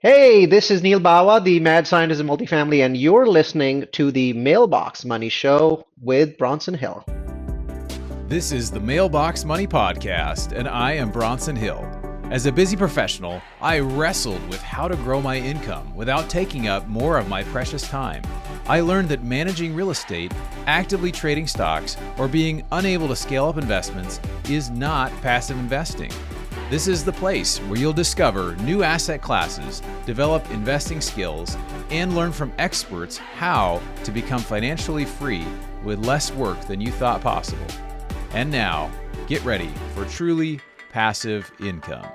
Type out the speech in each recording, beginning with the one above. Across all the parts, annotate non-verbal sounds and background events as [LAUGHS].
Hey, this is Neal Bawa, the mad scientist of multifamily, and you're listening to the Mailbox Money Show with Bronson Hill. This is the Mailbox Money Podcast, and I am Bronson Hill. As a busy professional, I wrestled with how to grow my income without taking up more of my precious time. I learned that managing real estate, actively trading stocks, or being unable to scale up investments is not passive investing. This is the place where you'll discover new asset classes, develop investing skills, and learn from experts how to become financially free with less work than you thought possible. And now, get ready for truly passive income.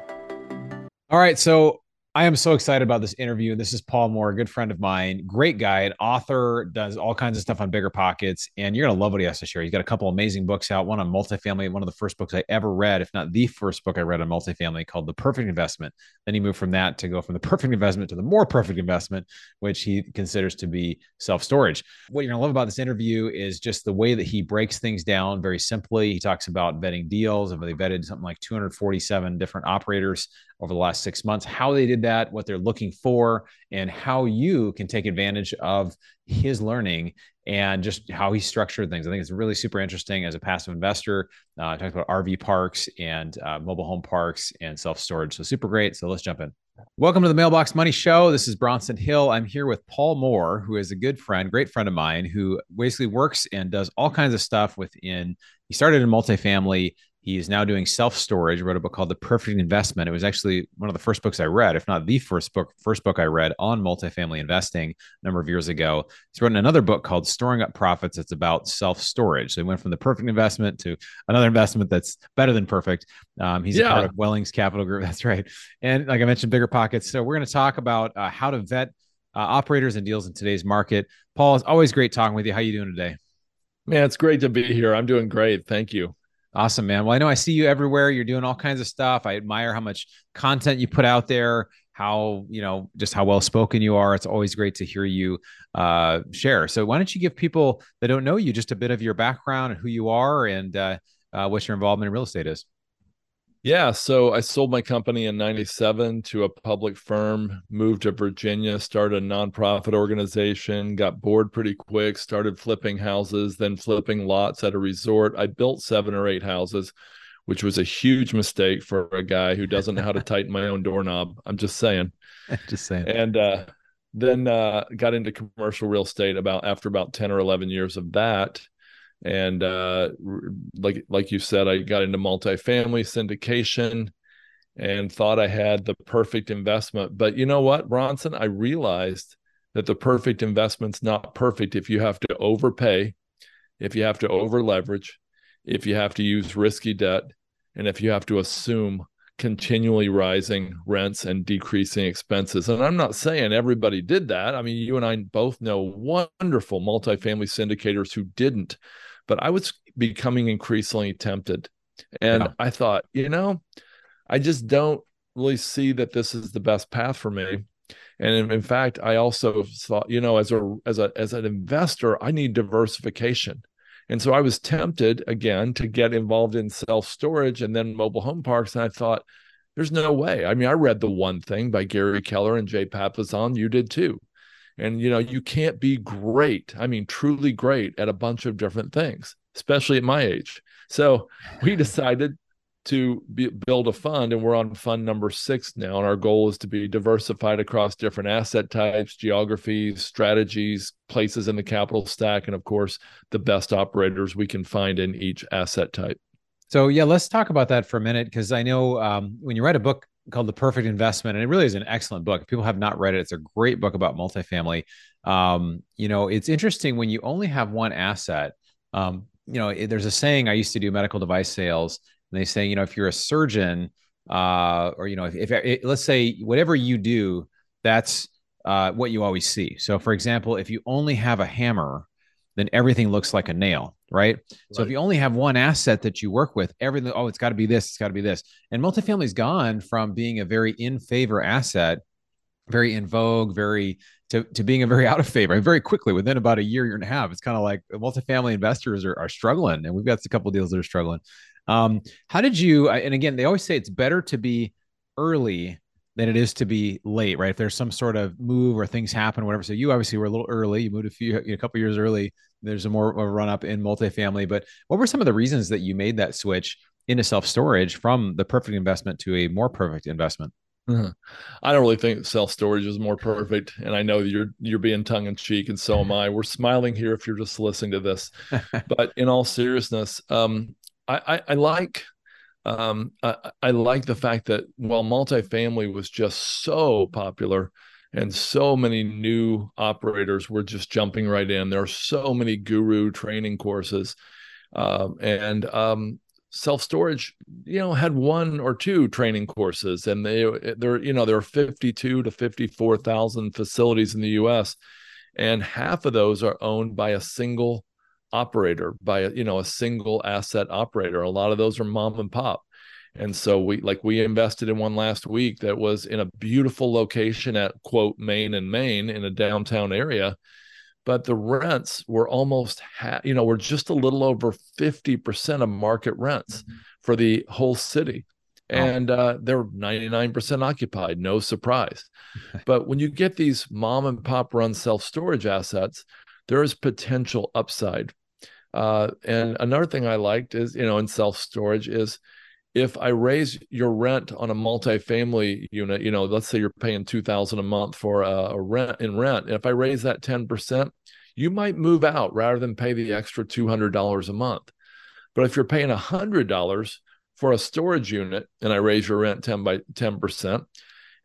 All right, so I am so excited about this interview. This is Paul Moore, a good friend of mine, great guy, author, does all kinds of stuff on BiggerPockets, and you're gonna love what he has to share. He's got a couple amazing books out. One on multifamily, one of the first books I ever read, if not the first book I read on multifamily, called The Perfect Investment. Then he moved from that to go from the perfect investment to the more perfect investment, which he considers to be self storage. What you're gonna love about this interview is just the way that he breaks things down very simply. He talks about vetting deals, and they vetted something like 247 different operators over the last six months, how they did that, what they're looking for, and how you can take advantage of his learning and just how he structured things. I think it's really super interesting as a passive investor. Uh, talks about RV parks and uh, mobile home parks and self storage. So super great. So let's jump in. Welcome to the Mailbox Money Show. This is Bronson Hill. I'm here with Paul Moore, who is a good friend, great friend of mine, who basically works and does all kinds of stuff within. He started in multifamily he is now doing self storage. Wrote a book called The Perfect Investment. It was actually one of the first books I read, if not the first book, first book I read on multifamily investing a number of years ago. He's written another book called Storing Up Profits. It's about self storage. So he went from the perfect investment to another investment that's better than perfect. Um, he's yeah. a part of Wellings Capital Group. [LAUGHS] That's right. And like I mentioned, BiggerPockets. So we're going to talk about uh, how to vet uh, operators and deals in today's market. Paul, it's always great talking with you. How are you doing today? Man, it's great to be here. I'm doing great. Thank you. Awesome, man. Well, I know I see you everywhere. You're doing all kinds of stuff. I admire how much content you put out there, how, you know, just how well spoken you are. It's always great to hear you uh, share. So, why don't you give people that don't know you just a bit of your background and who you are and uh, uh, what your involvement in real estate is? Yeah, so I sold my company in 97 to a public firm, moved to Virginia, started a nonprofit organization, got bored pretty quick, started flipping houses, then flipping lots at a resort. I built seven or eight houses, which was a huge mistake for a guy who doesn't know how to [LAUGHS] tighten my own doorknob. I'm just saying. [LAUGHS] just saying. And uh, then uh, got into commercial real estate about after about 10 or 11 years of that and uh, like like you said, I got into multifamily syndication and thought I had the perfect investment. But you know what, Bronson? I realized that the perfect investment's not perfect if you have to overpay, if you have to over leverage, if you have to use risky debt, and if you have to assume continually rising rents and decreasing expenses. And I'm not saying everybody did that. I mean, you and I both know wonderful multifamily syndicators who didn't but I was becoming increasingly tempted. And yeah. I thought, you know, I just don't really see that this is the best path for me. And in, in, fact, I also thought, you know, as a as a as an investor, I need diversification. And so I was tempted again to get involved in self storage and then mobile home parks. And I thought, there's no way. I mean, I read the one thing by Gary Keller and Jay Papasan. You did too. And you know, you can't be great, I mean truly great at a bunch of different things, especially at my age. So, we [LAUGHS] decided to be, build a fund and we're on fund number 6 now and our goal is to be diversified across different asset types, geographies, strategies, places in the capital stack and of course, the best operators we can find in each asset type. So yeah, let's talk about that for a minute because I know um, when you write a book called The Perfect Investment, and it really is an excellent book. If people have not read it, it's a great book about multifamily. Um, you know, it's interesting when you only have one asset. Um, you know, it, there's a saying I used to do medical device sales, and they say, you know, if you're a surgeon, uh, or you know, if, if it, let's say whatever you do, that's uh, what you always see. So, for example, if you only have a hammer, then everything looks like a nail right? So if you only have one asset that you work with, everything, oh, it's got to be this, it's got to be this. And multifamily's gone from being a very in favor asset, very in vogue, very to, to being a very [LAUGHS] out of favor. And very quickly, within about a year, year and a half, it's kind of like multifamily investors are, are struggling. And we've got a couple deals that are struggling. Um, how did you, and again, they always say it's better to be early than it is to be late, right? If there's some sort of move or things happen, whatever. So you obviously were a little early. You moved a few, a couple years early. There's a more a run up in multifamily. But what were some of the reasons that you made that switch into self storage from the perfect investment to a more perfect investment? Uh-huh. I don't really think self storage is more perfect, and I know you're you're being tongue in cheek, and so am I. We're smiling here if you're just listening to this, [LAUGHS] but in all seriousness, um, I, I, I like um, I, I, like the fact that while multifamily was just so popular and so many new operators were just jumping right in, there are so many guru training courses. Um, and um, self storage, you know, had one or two training courses, and they there, you know, there are 52 to 54,000 facilities in the U.S., and half of those are owned by a single operator by a, you know a single asset operator a lot of those are mom and pop and so we like we invested in one last week that was in a beautiful location at quote main and main in a downtown area. But the rents were almost ha- you know were just a little over 50% of market rents mm-hmm. for the whole city. And uh, they're 99% occupied no surprise. [LAUGHS] But when you get these mom and pop run self storage assets there is potential upside. Uh, and another thing I liked is, you know, in self storage is if I raise your rent on a multifamily unit, you know, let's say you're paying two thousand a month for a, a, rent in rent, and if I raise that ten percent, you might move out rather than pay the extra two hundred dollars a month. But if you're paying a hundred dollars for a storage unit, and I raise your rent ten by ten percent,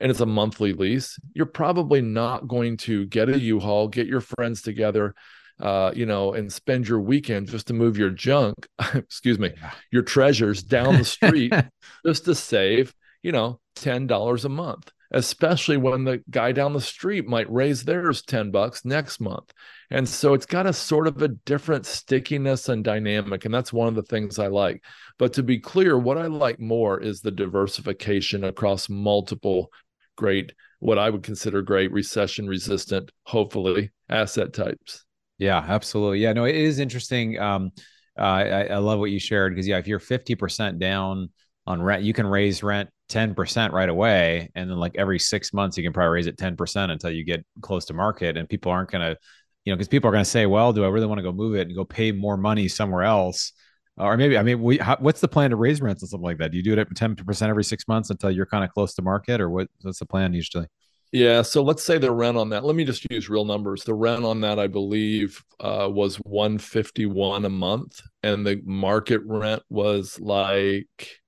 and it's a monthly lease, you're probably not going to get a U-Haul, get your friends together, uh, you know, and spend your weekend just to move your junk, [LAUGHS] excuse me, your treasures down the street [LAUGHS] just to save, you know, $10 a month, especially when the guy down the street might raise theirs 10 bucks next month. And so it's got a sort of a different stickiness and dynamic. And that's one of the things I like. But to be clear, what I like more is the diversification across multiple great, what I would consider great recession resistant, hopefully, asset types. Yeah, absolutely. Yeah, no, it is interesting. Um, uh, I, I love what you shared because yeah, if you're 50% down on rent, you can raise rent 10% right away. And then like every six months, you can probably raise it 10% until you get close to market. And people aren't going to, you know, because people are going to say, well, do I really want to go move it and go pay more money somewhere else? Or maybe, I mean, we, how, what's the plan to raise rents and something like that? Do you do it at 10% every six months until you're kind of close to market or what, what's the plan usually? Yeah, so let's say the rent on that. Let me just use real numbers. The rent on that, I believe, uh, was one fifty one a month, and the market rent was like,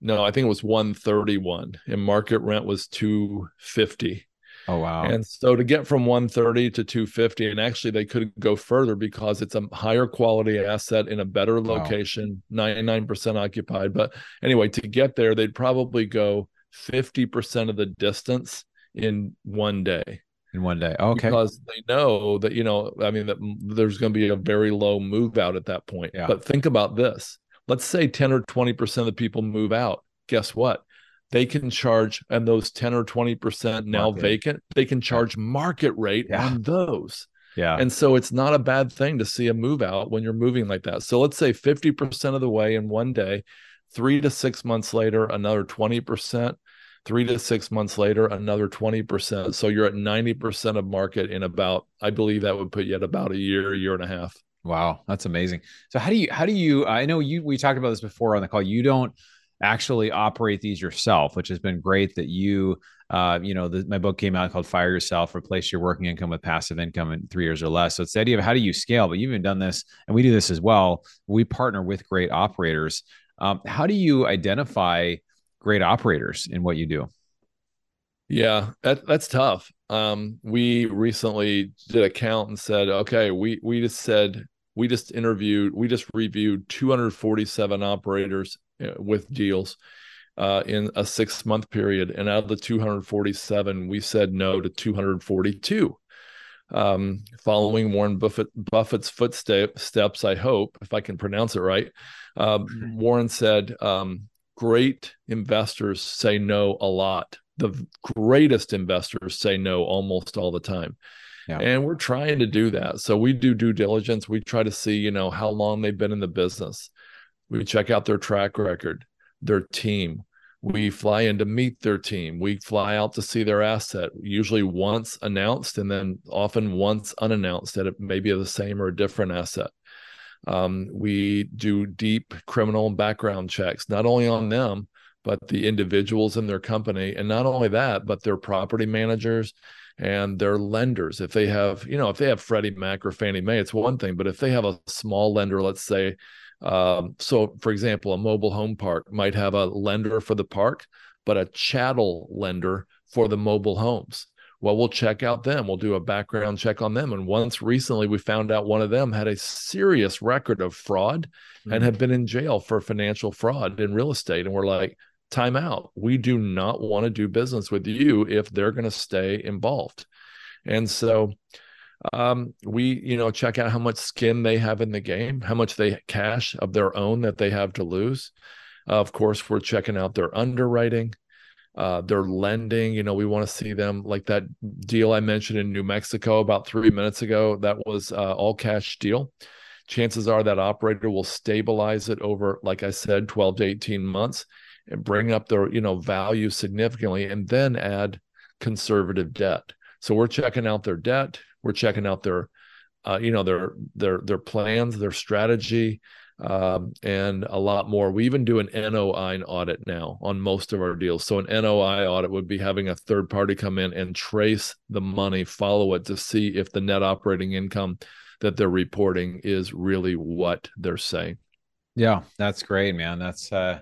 no, I think it was one thirty one, and market rent was two fifty. Oh wow! And so to get from one thirty to two fifty, and actually they could go further because it's a higher quality asset in a better location, ninety nine percent occupied. But anyway, to get there, they'd probably go 50% of the distance in one day. In one day. Okay. Because they know that, you know, I mean, that there's going to be a very low move out at that point. Yeah. But think about this. Let's say 10 or 20% of the people move out. Guess what? They can charge, and those 10 or 20% now market. vacant, they can charge market rate yeah. on those. Yeah. And so it's not a bad thing to see a move out when you're moving like that. So let's say 50% of the way in one day, three to six months later, another 20%, three to six months later, another 20%. So you're at 90% of market in about, I believe that would put you at about a year, year and a half. Wow. That's amazing. So how do you, how do you, I know you, we talked about this before on the call. You don't actually operate these yourself, which has been great that you, uh, you know, the, my book came out called Fire Yourself, Replace Your Working Income with Passive Income in three years or less. So it's the idea of how do you scale, but you've even done this and we do this as well. We partner with great operators um, how do you identify great operators in what you do? Yeah, that, that's tough. Um, we recently did a count and said, okay, we we just said we just interviewed, we just reviewed 247 operators uh, with deals uh, in a six month period, and out of the 247, we said no to 242. Um, following Warren Buffett Buffett's footsteps, I hope, if I can pronounce it right. Uh, Warren said, um, "Great investors say no a lot. The greatest investors say no almost all the time." Yeah. And we're trying to do that. So we do due diligence. We try to see, you know, how long they've been in the business. We check out their track record, their team, we fly in to meet their team we fly out to see their asset usually once announced and then often once unannounced at maybe the same or a different asset um, we do deep criminal background checks not only on them but the individuals in their company and not only that but their property managers and their lenders if they have you know if they have freddie mac or fannie mae it's one thing but if they have a small lender let's say um, so, for example, a mobile home park might have a lender for the park, but a chattel lender for the mobile homes. Well, we'll check out them. We'll do a background check on them. And once recently, we found out one of them had a serious record of fraud mm-hmm. and had been in jail for financial fraud in real estate. And we're like, time out. We do not want to do business with you if they're going to stay involved. And so, um, we you know check out how much skin they have in the game how much they cash of their own that they have to lose uh, of course we're checking out their underwriting uh, their lending you know we want to see them like that deal i mentioned in new mexico about three minutes ago that was uh, all cash deal. Chances are that operator will stabilize it over like i said 12 to 18 months and bring up their you know value significantly and then add conservative debt. So we're checking out their debt. We're checking out their, uh, you know, their their their plans, their strategy, um, and a lot more. We even do an NOI audit now on most of our deals. So an NOI audit would be having a third party come in and trace the money, follow it to see if the net operating income that they're reporting is really what they're saying. Yeah, that's great, man. That's uh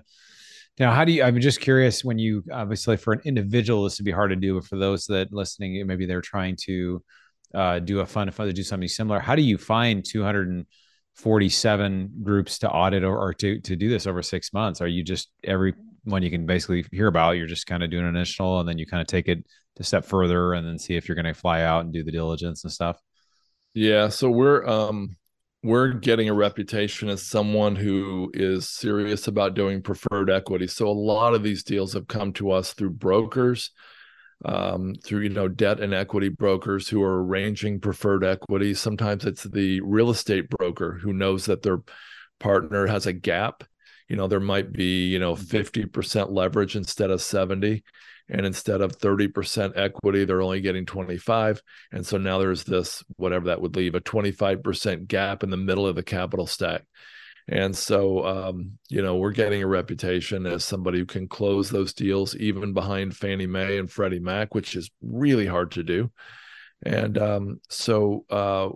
now how do you i'm just curious when you obviously for an individual this would be hard to do but for those that listening maybe they're trying to uh, do a fund fund to do something similar. How do you find 247 groups to audit or, or, to to do this over six months? Are you just every one you can basically hear about? You're just kind of doing an initial, and then you kind of take it a step further, and then see if you're going to fly out and do the diligence and stuff. Yeah, so we're um we're getting a reputation as someone who is serious about doing preferred equity. So a lot of these deals have come to us through brokers um, through you know debt and equity brokers who are arranging preferred equity. Sometimes it's the real estate broker who knows that their partner has a gap. You know, there might be you know fifty percent leverage instead of seventy, and instead of thirty percent equity, they're only getting twenty five. And so now there's this whatever that would leave a twenty five percent gap in the middle of the capital stack. And so, um, you know, we're getting a reputation as somebody who can close those deals even behind Fannie Mae and Freddie Mac, which is really hard to do. And um, so uh,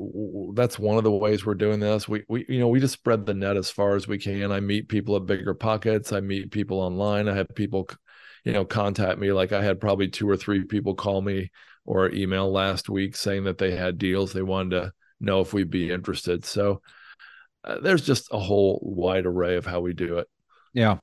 that's one of the ways we're doing this. We, we, you know, we just spread the net as far as we can. I meet people at BiggerPockets. I meet people online. I have people, you know, contact me. Like I had probably two or three people call me or email last week saying that they had deals. They wanted to know if we'd be interested. So uh, there's just a whole wide array of how we do it. Yeah.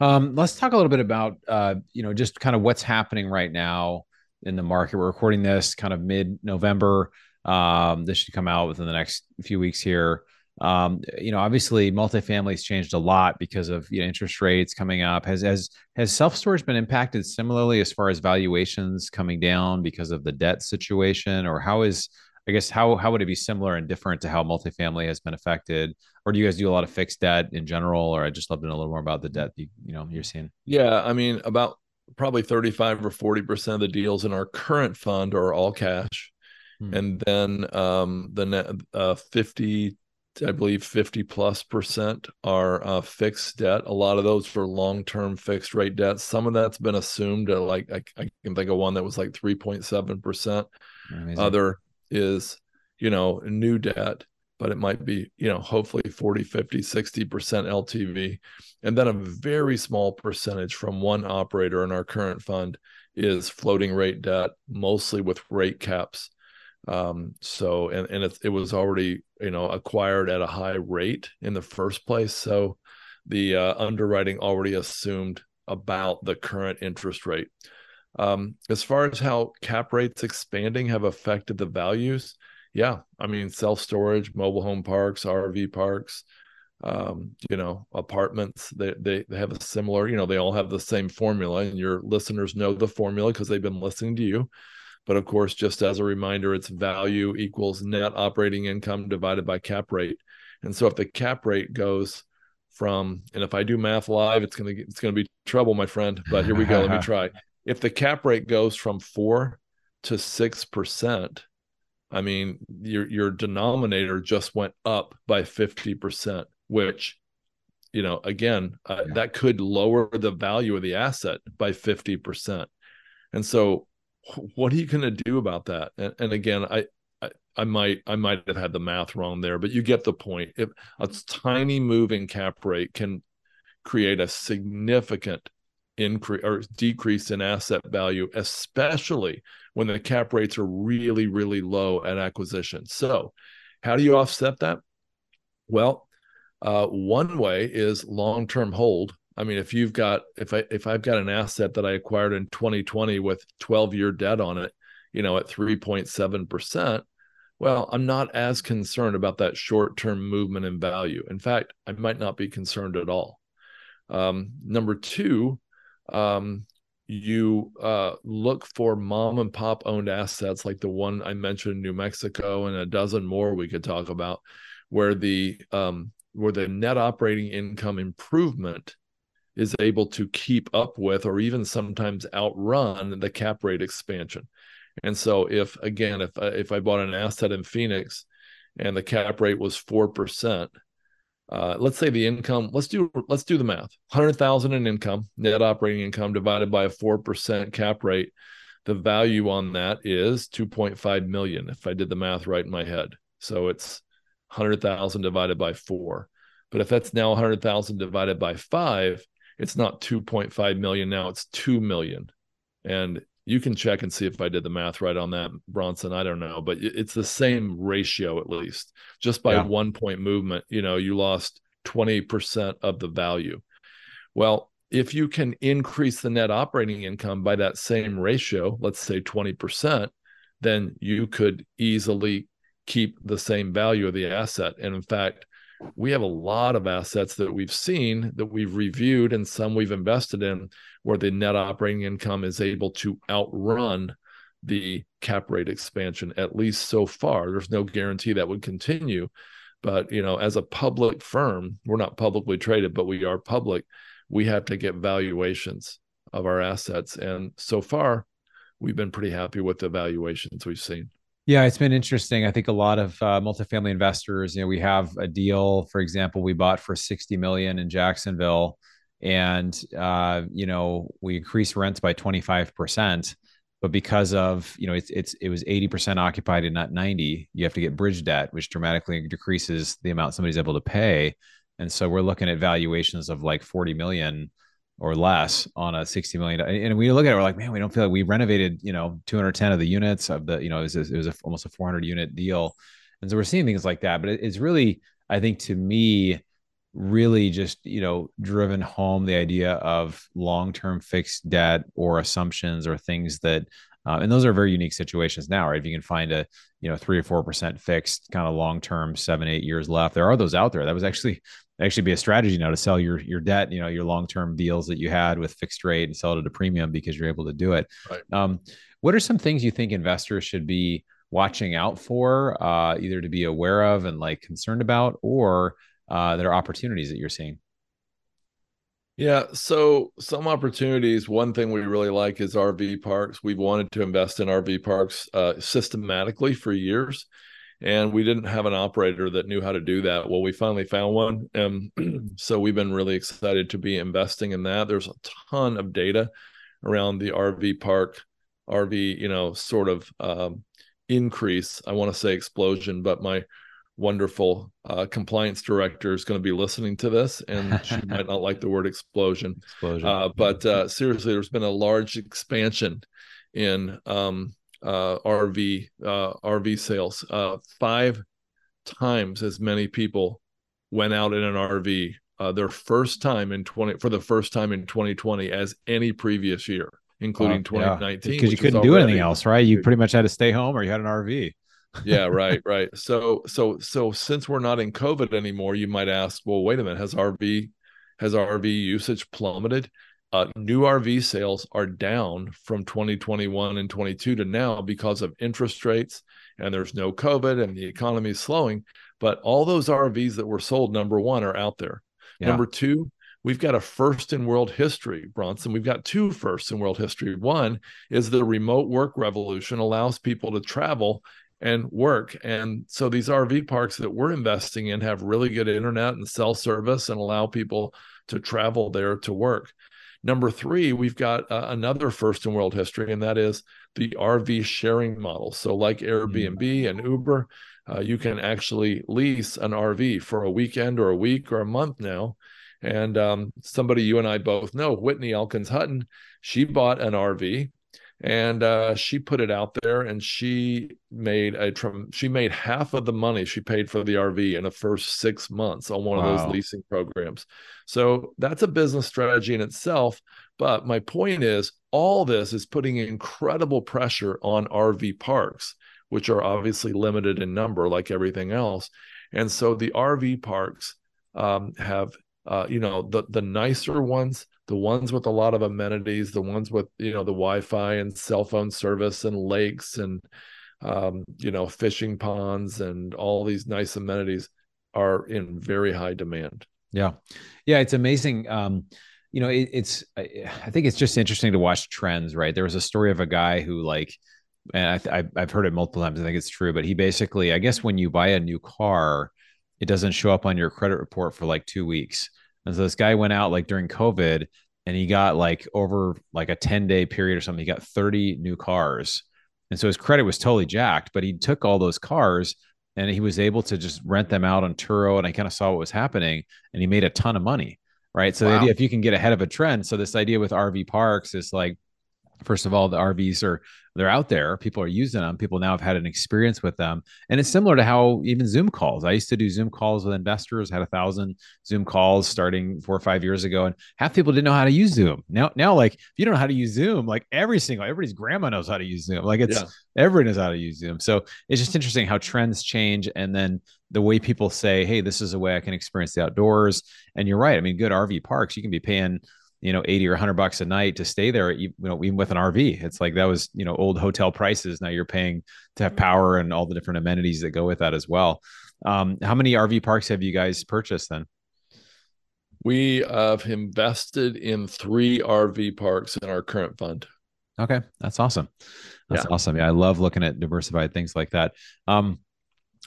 Um, let's talk a little bit about, uh, you know, just kind of what's happening right now in the market. We're recording this kind of mid November. Um, this should come out within the next few weeks here. Um, you know, obviously, multifamily has changed a lot because of you know, interest rates coming up. Has has has self storage been impacted similarly as far as valuations coming down because of the debt situation, or how is I guess how how would it be similar and different to how multifamily has been affected? Or do you guys do a lot of fixed debt in general? Or I just love to know a little more about the debt you, you know you're seeing. Yeah, I mean about probably 35 or 40 percent of the deals in our current fund are all cash, hmm. and then um, the net uh, 50 I believe 50 plus percent are uh, fixed debt. A lot of those for long term fixed rate debt. Some of that's been assumed at like, I, I can think of one that was like 3.7 percent. Other is you know new debt but it might be you know hopefully 40 50 60% ltv and then a very small percentage from one operator in our current fund is floating rate debt mostly with rate caps. Um, so and, and it, it was already you know acquired at a high rate in the first place. So the uh, underwriting already assumed about the current interest rate um, as far as how cap rates expanding have affected the values, yeah, I mean self storage, mobile home parks, RV parks, um, you know, apartments. They, they they have a similar, you know, they all have the same formula, and your listeners know the formula because they've been listening to you. But of course, just as a reminder, it's value equals net operating income divided by cap rate. And so if the cap rate goes from and if I do math live, it's gonna it's gonna be trouble, my friend. But here we go. Let me [LAUGHS] try. If the cap rate goes from four to six percent, I mean your your denominator just went up by fifty percent, which you know again uh, yeah. that could lower the value of the asset by fifty percent. And so, what are you going to do about that? And, and again, I I might I might have had the math wrong there, but you get the point. If a tiny move in cap rate can create a significant increase or decrease in asset value, especially when the cap rates are really really low at acquisition. So, how do you offset that? Well, uh, one way is long term hold. I mean, if you've got if I if I've got an asset that I acquired in 2020 with 12 year debt on it, you know, at 3.7 percent well, I'm not as concerned about that short term movement in value. In fact, I might not be concerned at all. Um, number two, um, you uh, look for mom and pop owned assets like the one I mentioned in New Mexico and a dozen more we could talk about, where the um, where the net operating income improvement is able to keep up with or even sometimes outrun the cap rate expansion. And so if again, if if I bought an asset in Phoenix and the cap rate was four percent, uh, let's say the income. Let's do let's do the math. Hundred thousand in income, net operating income divided by a four percent cap rate. The value on that is two point five million. If I did the math right in my head, so it's hundred thousand divided by four. But if that's now hundred thousand divided by five, it's not two point five million. Now it's two million. And you can check and see if I did the math right on that, Bronson. I don't know, but it's the same ratio at least. Just by yeah. one point movement, you know, you lost 20% of the value. Well, if you can increase the net operating income by that same ratio, let's say 20%, then you could easily keep the same value of the asset. And in fact, we have a lot of assets that we've seen that we've reviewed and some we've invested in where the net operating income is able to outrun the cap rate expansion at least so far. There's no guarantee that would continue but you know as a public firm we're not publicly traded but we are public we have to get valuations of our assets and so far we've been pretty happy with the valuations we've seen yeah, it's been interesting. I think a lot of uh, multifamily investors, you know, we have a deal, for example, we bought for 60 million in Jacksonville and uh, you know, we increased rents by 25%, but because of, you know, it's it's it was 80% occupied and not 90, you have to get bridge debt, which dramatically decreases the amount somebody's able to pay. And so we're looking at valuations of like 40 million or less on a 60 million and we look at it we're like man we don't feel like we renovated you know 210 of the units of the you know it was, it was a, almost a 400 unit deal. And so we're seeing things like that but it, it's really i think to me really just you know driven home the idea of long-term fixed debt or assumptions or things that uh, and those are very unique situations now right? If you can find a you know three or four percent fixed kind of long-term seven eight years left there are those out there. That was actually actually be a strategy now to sell your your debt, you know, your long term deals that you had with fixed rate and sell it at a premium because you're able to do it. Right. Um, what are some things you think investors should be watching out for, uh, either to be aware of and like concerned about, or uh, there are opportunities that you're seeing? Yeah, so some opportunities. One thing we really like is RV parks. We've wanted to invest in RV parks uh, systematically for years and we didn't have an operator that knew how to do that. Well, we finally found one, and [CLEARS THROAT] so we've been really excited to be investing in that. There's a ton of data around the RV park, RV, you know, sort of um, increase. I want to say explosion, but my wonderful uh, compliance director is going to be listening to this, and she [LAUGHS] might not like the word explosion. Explosion. Uh, but uh, seriously, there's been a large expansion in um, uh, RV uh, RV sales. Uh, five times as many people went out in an RV uh, their first time in 20 for the first time in 2020 as any previous year, including 2019. Because you couldn't do anything else, right? You pretty much had to stay home or you had an RV. yeah, [LAUGHS] right, right. So so so since we're not in COVID anymore, you might ask, well, wait a minute, has RV has RV usage plummeted? Uh, new RV sales are down from 2021 and 22 to now because of interest rates and there's no COVID and the economy is slowing. But all those RVs that were sold, number one, are out there. Yeah. Number two, we've got a first in world history, Bronson. We've got two firsts in world history. One is the remote work revolution allows people to travel and work. And so these RV parks that we're investing in have really good internet and cell service and allow people to travel there to work. Number three, we've got uh, another first in world history, and that is the RV sharing model. So, like Airbnb mm. and Uber, uh, you can actually lease an RV for a weekend or a week or a month now. And um, somebody you and I both know, Whitney Elkins Hutton, she bought an RV and uh, she put it out there and she made a she made half of the money she paid for the rv in the first six months on one wow. of those leasing programs so that's a business strategy in itself but my point is all this is putting incredible pressure on rv parks which are obviously limited in number like everything else and so the rv parks um, have uh, you know the the nicer ones the ones with a lot of amenities the ones with you know the wi-fi and cell phone service and lakes and um, you know fishing ponds and all these nice amenities are in very high demand. Yeah. Yeah it's amazing um, you know it, it's i think it's just interesting to watch trends right? There was a story of a guy who like and I, i've heard it multiple times i think it's true but he basically i guess when you buy a new car it doesn't show up on your credit report for like two weeks and so this guy went out like during COVID and he got like over like a 10 day period or something, he got 30 new cars. And so his credit was totally jacked, but he took all those cars and he was able to just rent them out on Turo. And I kind of saw what was happening and he made a ton of money. Right. So wow. the idea if you can get ahead of a trend. So this idea with RV parks is like, first of all, the RVs are they're out there. People are using them. People now have had an experience with them. And it's similar to how even Zoom calls. I used to do Zoom calls with investors, had a thousand Zoom calls starting four or five years ago. And half people didn't know how to use Zoom. Now, now, like if you don't know how to use Zoom, like every single everybody's grandma knows how to use Zoom. Like it's yeah. everyone knows how to use Zoom. So it's just interesting how trends change. And then the way people say, hey, this is a way I can experience the outdoors. And you're right. I mean, good RV parks, you can be paying you know 80 or 100 bucks a night to stay there you know even with an rv it's like that was you know old hotel prices. Now you're paying to have power and all the different amenities that go with that as well. Um, how many rv parks have you guys purchased then? We have invested in three rv parks in our current fund. Okay that's awesome. That's yeah. awesome. Yeah i love looking at diversified things like that. Um,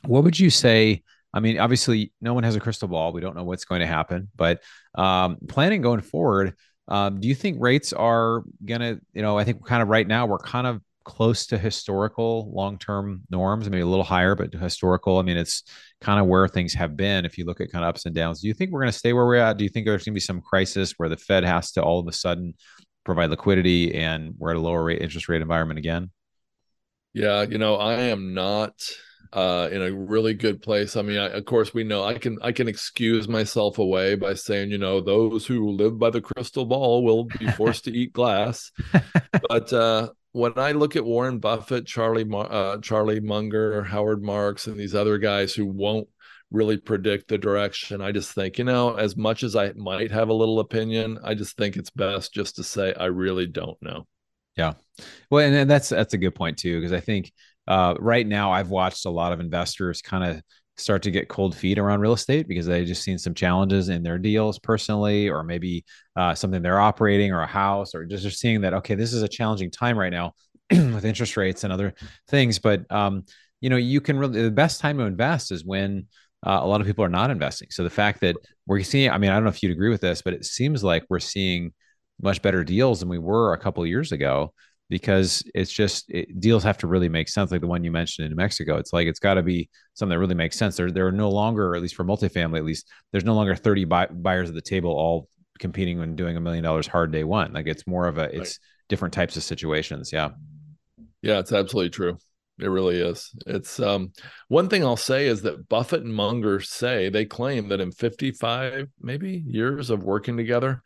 what would you say I mean, obviously, no one has a crystal ball. We don't know what's going to happen, but um, planning going forward, um, do you think rates are going to, you know, I think kind of right now we're kind of close to historical long-term norms, maybe a little higher, but historical. I mean, it's kind of where things have been. If you look at kind of ups and downs, do you think we're going to stay where we're at? Do you think there's going to be some crisis where the Fed has to all of a sudden provide liquidity and we're at a lower rate interest rate environment again? Yeah, you know, I am not uh, in a really good place. I mean, I, of course, we know I can I can excuse myself away by saying, you know, those who live by the crystal ball will be forced to eat glass. [LAUGHS] But uh, when I look at Warren Buffett, Charlie uh, Charlie Munger, Howard Marks, and these other guys who won't really predict the direction, I just think, you know, as much as I might have a little opinion, I just think it's best just to say I really don't know. Yeah. Well, and, and that's that's a good point too, because I think uh, right now I've watched a lot of investors kind of start to get cold feet around real estate because they just seen some challenges in their deals personally, or maybe uh, something they're operating or a house, or just, just seeing that okay, this is a challenging time right now [CLEARS THROAT] with interest rates and other things. But um, you know, you can really the best time to invest is when uh, a lot of people are not investing. So the fact that we're seeing, I mean, I don't know if you'd agree with this, but it seems like we're seeing much better deals than we were a couple years ago because it's just it, deals have to really make sense like the one you mentioned in New Mexico. It's like it's got to be something that really makes sense. There there are no longer at least for multifamily at least there's no longer 30 buy, buyers at the table all competing and doing a million dollars hard day one. Like it's more of a it's right. different types of situations yeah. Yeah it's absolutely true. It really is. It's um one thing i'll say is that buffett and munger say they claim that in 55 maybe years of working together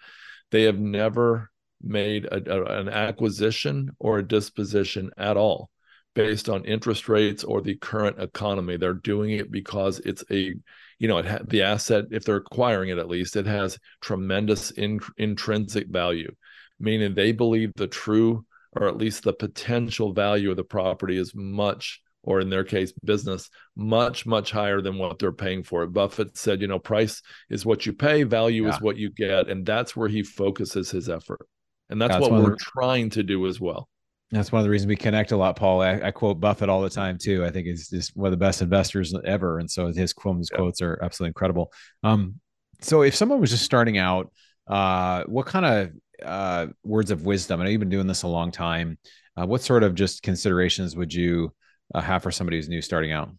they have never made a, a, an acquisition or a disposition at all based on interest rates or the current economy. They're doing it because it's a, you know, it ha- the asset, if they're acquiring it at least, it has tremendous in- intrinsic value, meaning they believe the true or at least the potential value of the property is much or in their case, business, much, much higher than what they're paying for it. Buffett said, you know, price is what you pay, value yeah. is what you get. And that's where he focuses his effort. And that's, that's what we're the, trying to do as well. That's one of the reasons we connect a lot, Paul. I, I, quote Buffett all the time too. I think he's just one of the best investors ever. And so his, his yeah. quotes are absolutely incredible. Um, so if someone was just starting out, uh, what kind of uh, words of wisdom? I know you've been doing this a long time. Uh, what sort of just considerations would you uh, have for somebody who's new starting out?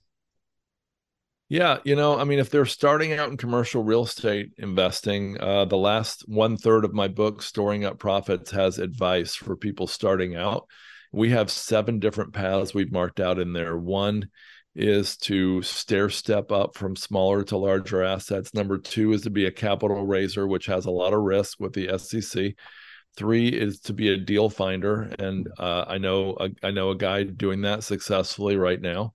Yeah, you know, I mean, if they're starting out in commercial real estate investing, uh, the last one third of my book, Storing Up Profits, has advice for people starting out. We have seven different paths we've marked out in there. One is to stair step up from smaller to larger assets. Number two is to be a capital raiser, which has a lot of risk with the SEC. Three is to be a deal finder, and uh, I know a, I know a guy doing that successfully right now.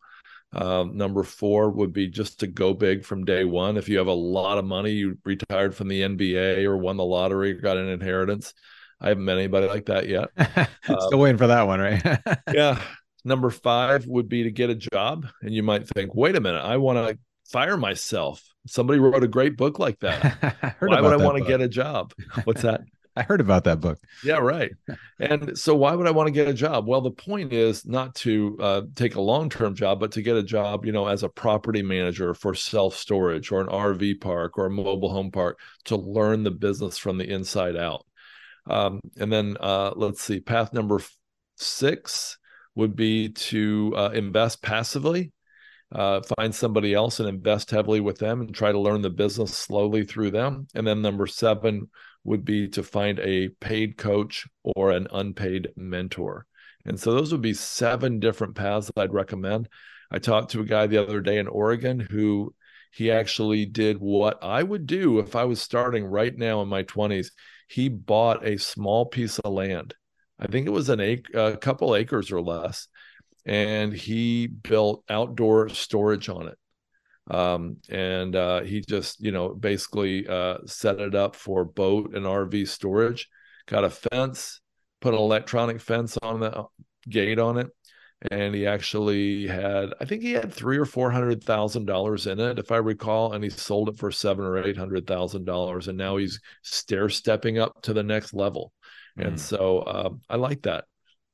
Uh, number four would be just to go big from day one. If you have a lot of money, you retired from the NBA or won the lottery, or got an inheritance. I haven't met anybody like that yet. [LAUGHS] Still um, waiting for that one, right? [LAUGHS] yeah. Number five would be to get a job, and you might think, "Wait a minute, I want to fire myself." Somebody wrote a great book like that. [LAUGHS] Why would I want to get a job? What's that? I heard about that book. Yeah, right. and so, why would I want to get a job? Well, the point is not to uh, take a long term job, but to get a job, you know, as a property manager for self storage or an RV park or a mobile home park to learn the business from the inside out. Um, and then uh, let's see, path number six would be to uh, invest passively. Uh, find somebody else and invest heavily with them and try to learn the business slowly through them. And then number seven would be to find a paid coach or an unpaid mentor. And so those would be seven different paths that I'd recommend. I talked to a guy the other day in Oregon who he actually did what I would do if I was starting right now in my 20s. He bought a small piece of land. I think it was an ac- a couple acres or less. And he built outdoor storage on it um, and uh, he just you know basically uh, set it up for boat and RV storage. Got a fence, put an electronic fence on the gate on it, and he actually had I think he had three or four hundred thousand dollars in it, if I recall, and he sold it for seven or eight hundred thousand dollars, and now he's stair stepping up to the next level. Mm. And so uh, I like that.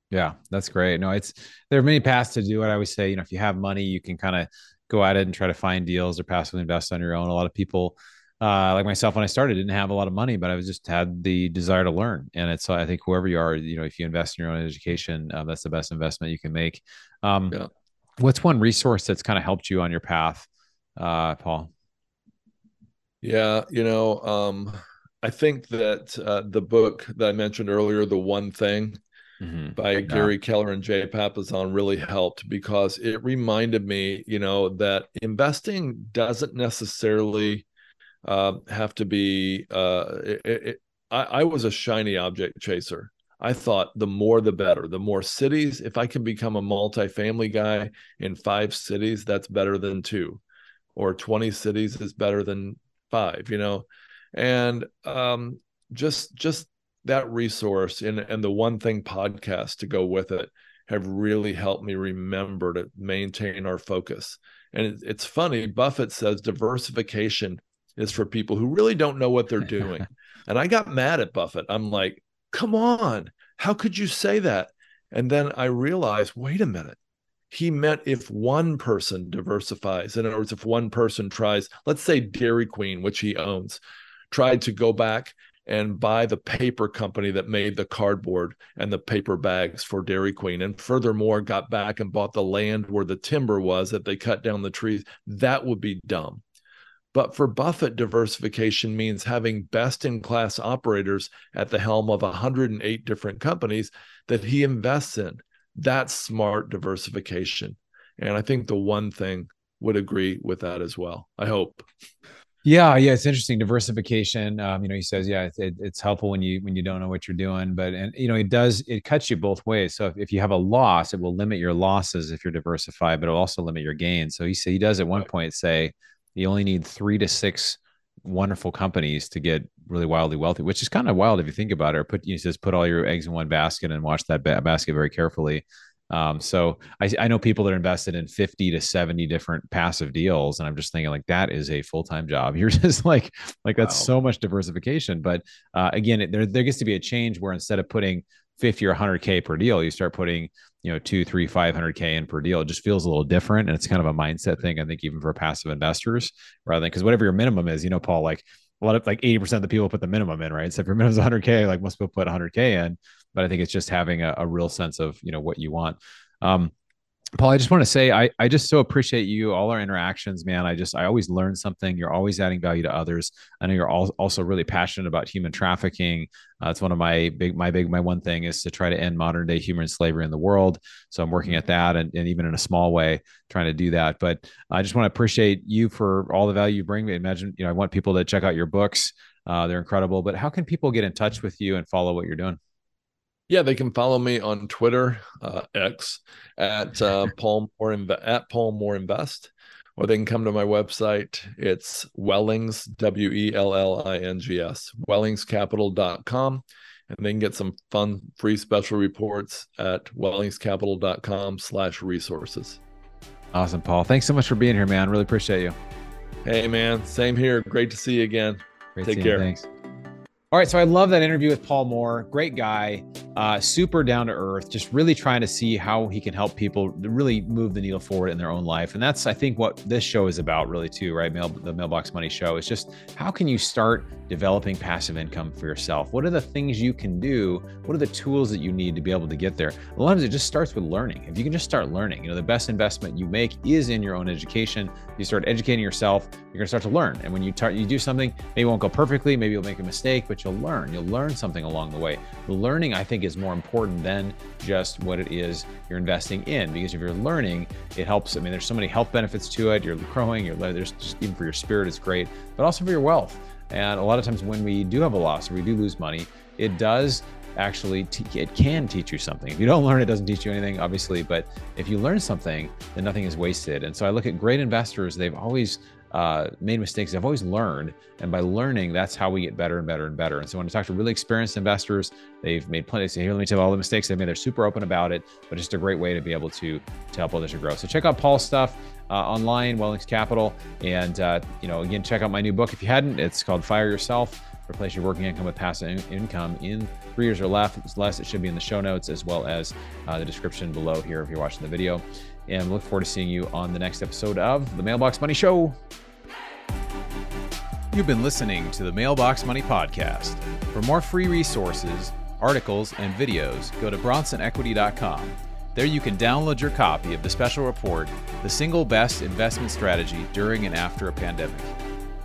Yeah, that's great. No, it's there are many paths to do it. I always say, you know, if you have money, you can kind of go at it and try to find deals or passively invest on your own. A lot of people, uh, like myself, when I started, didn't have a lot of money, but I was just had the desire to learn. And it's, I think, whoever you are, you know, if you invest in your own education, uh, that's the best investment you can make. Um, yeah. What's one resource that's kind of helped you on your path, uh, Paul? Yeah, you know, um, I think that uh, the book that I mentioned earlier, The One Thing, mm-hmm. by yeah. Gary Keller and Jay Papasan really helped because it reminded me, you know, that investing doesn't necessarily uh, have to be. Uh, it, it, I, I was a shiny object chaser. I thought the more the better. The more cities, if I can become a multifamily guy in five cities, that's better than two, or 20 cities is better than five, you know? And um, just just that resource and and the one thing podcast to go with it have really helped me remember to maintain our focus. And it, it's funny, Buffett says diversification is for people who really don't know what they're doing. [LAUGHS] and I got mad at Buffett. I'm like, come on, how could you say that? And then I realized, wait a minute. He meant if one person diversifies, in other words, if one person tries, let's say Dairy Queen, which he owns, tried to go back and buy the paper company that made the cardboard and the paper bags for Dairy Queen. And furthermore, got back and bought the land where the timber was that they cut down the trees. That would be dumb. But for Buffett, diversification means having best in class operators at the helm of 108 different companies that he invests in. That's smart diversification. And I think the one thing would agree with that as well. I hope. Yeah, yeah, it's interesting diversification. Um, you know, he says, yeah, it, it's helpful when you when you don't know what you're doing, but and you know, it does it cuts you both ways. So if, if you have a loss, it will limit your losses if you're diversified, but it'll also limit your gains. So he he does at one point say you only need three to six wonderful companies to get really wildly wealthy, which is kind of wild if you think about it. Or put he says put all your eggs in one basket and watch that ba- basket very carefully. Um, so I, I know people that are invested in 50 to 70 different passive deals. And I'm just thinking like that is a full-time job. [LAUGHS] You're just like, like that's wow. so much diversification. But uh, again, it, there, there gets to be a change where instead of putting 50 or 100K per deal, you start putting, you know, two, three, 500K in per deal. It just feels a little different. And it's kind of a mindset thing, I think, even for passive investors rather than because whatever your minimum is, you know, Paul, like a lot of like 80% of the people put the minimum in, right? So if your minimum is 100K, like most people put 100K in. But I think it's just having a, a real sense of, you know, what you want. Um, Paul, I just want to say I, I just so appreciate you, all our interactions, man. I just I always learn something. You're always adding value to others. I know you're all, also really passionate about human trafficking. Uh, it's one of my big my big my one thing is to try to end modern day human slavery in the world. So I'm working at that, and, and even in a small way, trying to do that. But I just want to appreciate you for all the value you bring. Imagine you know I want people to check out your books. Uh, they're incredible. But how can people get in touch with you and follow what you're doing? Yeah, they can follow me on Twitter, uh, X, at uh, [LAUGHS] Paul Moore at Paul Moore Invest, or they can come to my website. It's Wellings W E L L I N G S wellingscapital.com, and they can get some fun free special reports at wellingscapital.com slash resources. Awesome, Paul. Thanks so much for being here, man. Really appreciate you. Hey, man. Same here. Great to see you again. Great Take care. Thanks. All right, so I love that interview with Paul Moore. Great guy, uh, super down to earth, just really trying to see how he can help people really move the needle forward in their own life. And that's, I think, what this show is about, really, too, right? Mail, the Mailbox Money Show is just how can you start developing passive income for yourself? What are the things you can do? What are the tools that you need to be able to get there? A lot of it just starts with learning. If you can just start learning, you know, the best investment you make is in your own education. You start educating yourself, you're going to start to learn. And when you, tar- you do something, maybe it won't go perfectly, maybe you'll make a mistake, but you'll learn. You'll learn something along the way. The learning, I think, is more important than just what it is you're investing in. Because if you're learning, it helps. I mean, there's so many health benefits to it. You're growing. You're there's just even for your spirit, it's great, but also for your wealth. And a lot of times when we do have a loss or we do lose money, it does actually it can teach you something. If you don't [LAUGHS] learn, it doesn't teach you anything, obviously. But if you learn something, then nothing is wasted. And so I look at great investors; they've always uh, made mistakes. I've always learned, and by learning, that's how we get better and better and better. And so when I talk to really experienced investors, they've made plenty. Say, here, let me tell you all the mistakes they've made. They're super open about it, but just a great way to be able to to help others to grow. So check out Paul's stuff uh, online, Wellings Capital, and uh, you know, again, check out my new book if you hadn't. It's called Fire Yourself. Replace your working income with passive in- income in three years or less. less. It should be in the show notes as well as uh, the description below here if you're watching the video. And look forward to seeing you on the next episode of the Mailbox Money Show. You've been listening to the Mailbox Money Podcast. For more free resources, articles, and videos, go to bronsonequity.com. There you can download your copy of the special report, The Single Best Investment Strategy During and After a Pandemic.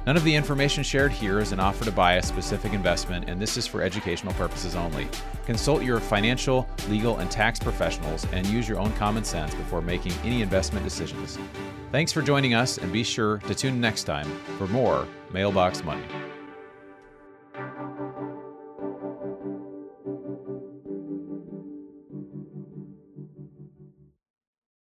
None of the information shared here is an offer to buy a specific investment, and this is for educational purposes only. Consult your financial, legal, and tax professionals and use your own common sense before making any investment decisions. Thanks for joining us, and be sure to tune next time for more Mailbox Money.